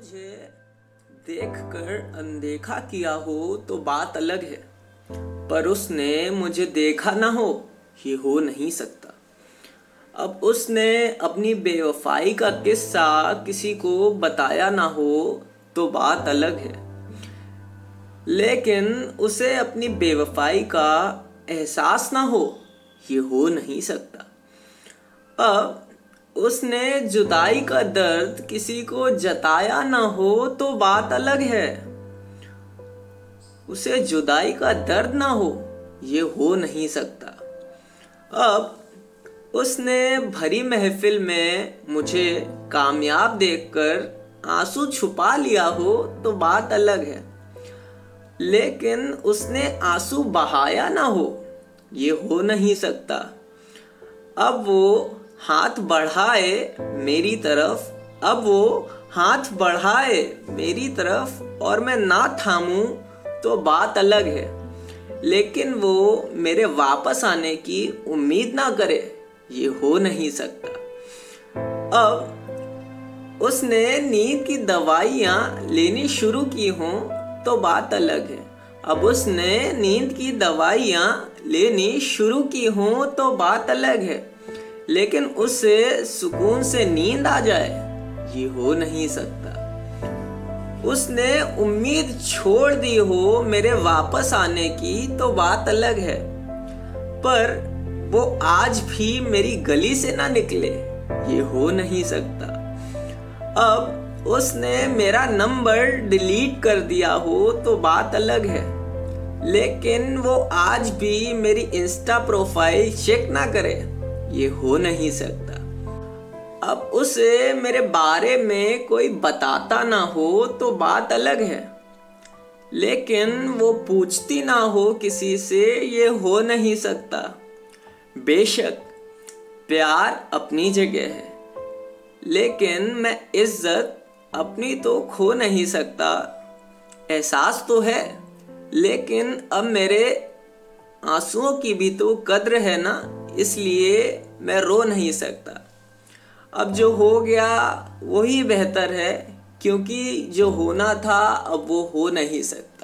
मुझे देखकर अनदेखा किया हो तो बात अलग है, पर उसने मुझे देखा ना हो, ये हो नहीं सकता। अब उसने अपनी बेवफाई का किस्सा किसी को बताया ना हो तो बात अलग है। लेकिन उसे अपनी बेवफाई का एहसास ना हो, ये हो नहीं सकता। अब उसने जुदाई का दर्द किसी को जताया ना हो तो बात अलग है। उसे जुदाई का दर्द ना हो, ये हो नहीं सकता। अब उसने भरी महफिल में मुझे कामयाब देखकर आँसू छुपा लिया हो तो बात अलग है। लेकिन उसने आँसू बहाया ना हो, ये हो नहीं सकता। अब वो हाथ बढ़ाए मेरी तरफ़, अब वो हाथ बढ़ाए मेरी तरफ़ और मैं ना थामूं तो बात अलग है। लेकिन वो मेरे वापस आने की उम्मीद ना करे, ये हो नहीं सकता। अब उसने नींद की दवाइयाँ लेनी शुरू की हों तो बात अलग है। अब उसने नींद की दवाइयाँ लेनी शुरू की हों तो बात अलग है। लेकिन उससे सुकून से नींद आ जाए, ये हो नहीं सकता। उसने उम्मीद छोड़ दी हो मेरे वापस आने की तो बात अलग है। पर वो आज भी मेरी गली से ना निकले, ये हो नहीं सकता। अब उसने मेरा नंबर डिलीट कर दिया हो तो बात अलग है। लेकिन वो आज भी मेरी इंस्टा प्रोफ़ाइल चेक ना करे। ये हो नहीं सकता। अब उसे मेरे बारे में कोई बताता ना हो तो बात अलग है। लेकिन वो पूछती ना हो किसी से ये हो नहीं सकता। बेशक, प्यार अपनी जगह है। लेकिन मैं इज़्ज़त अपनी तो खो नहीं सकता। एहसास तो है, लेकिन अब मेरे आंसुओं की भी तो कद्र है ना, इसलिए मैं रो नहीं सकता। अब जो हो गया, वही बेहतर है, क्योंकि जो होना था, अब वो हो नहीं सकता।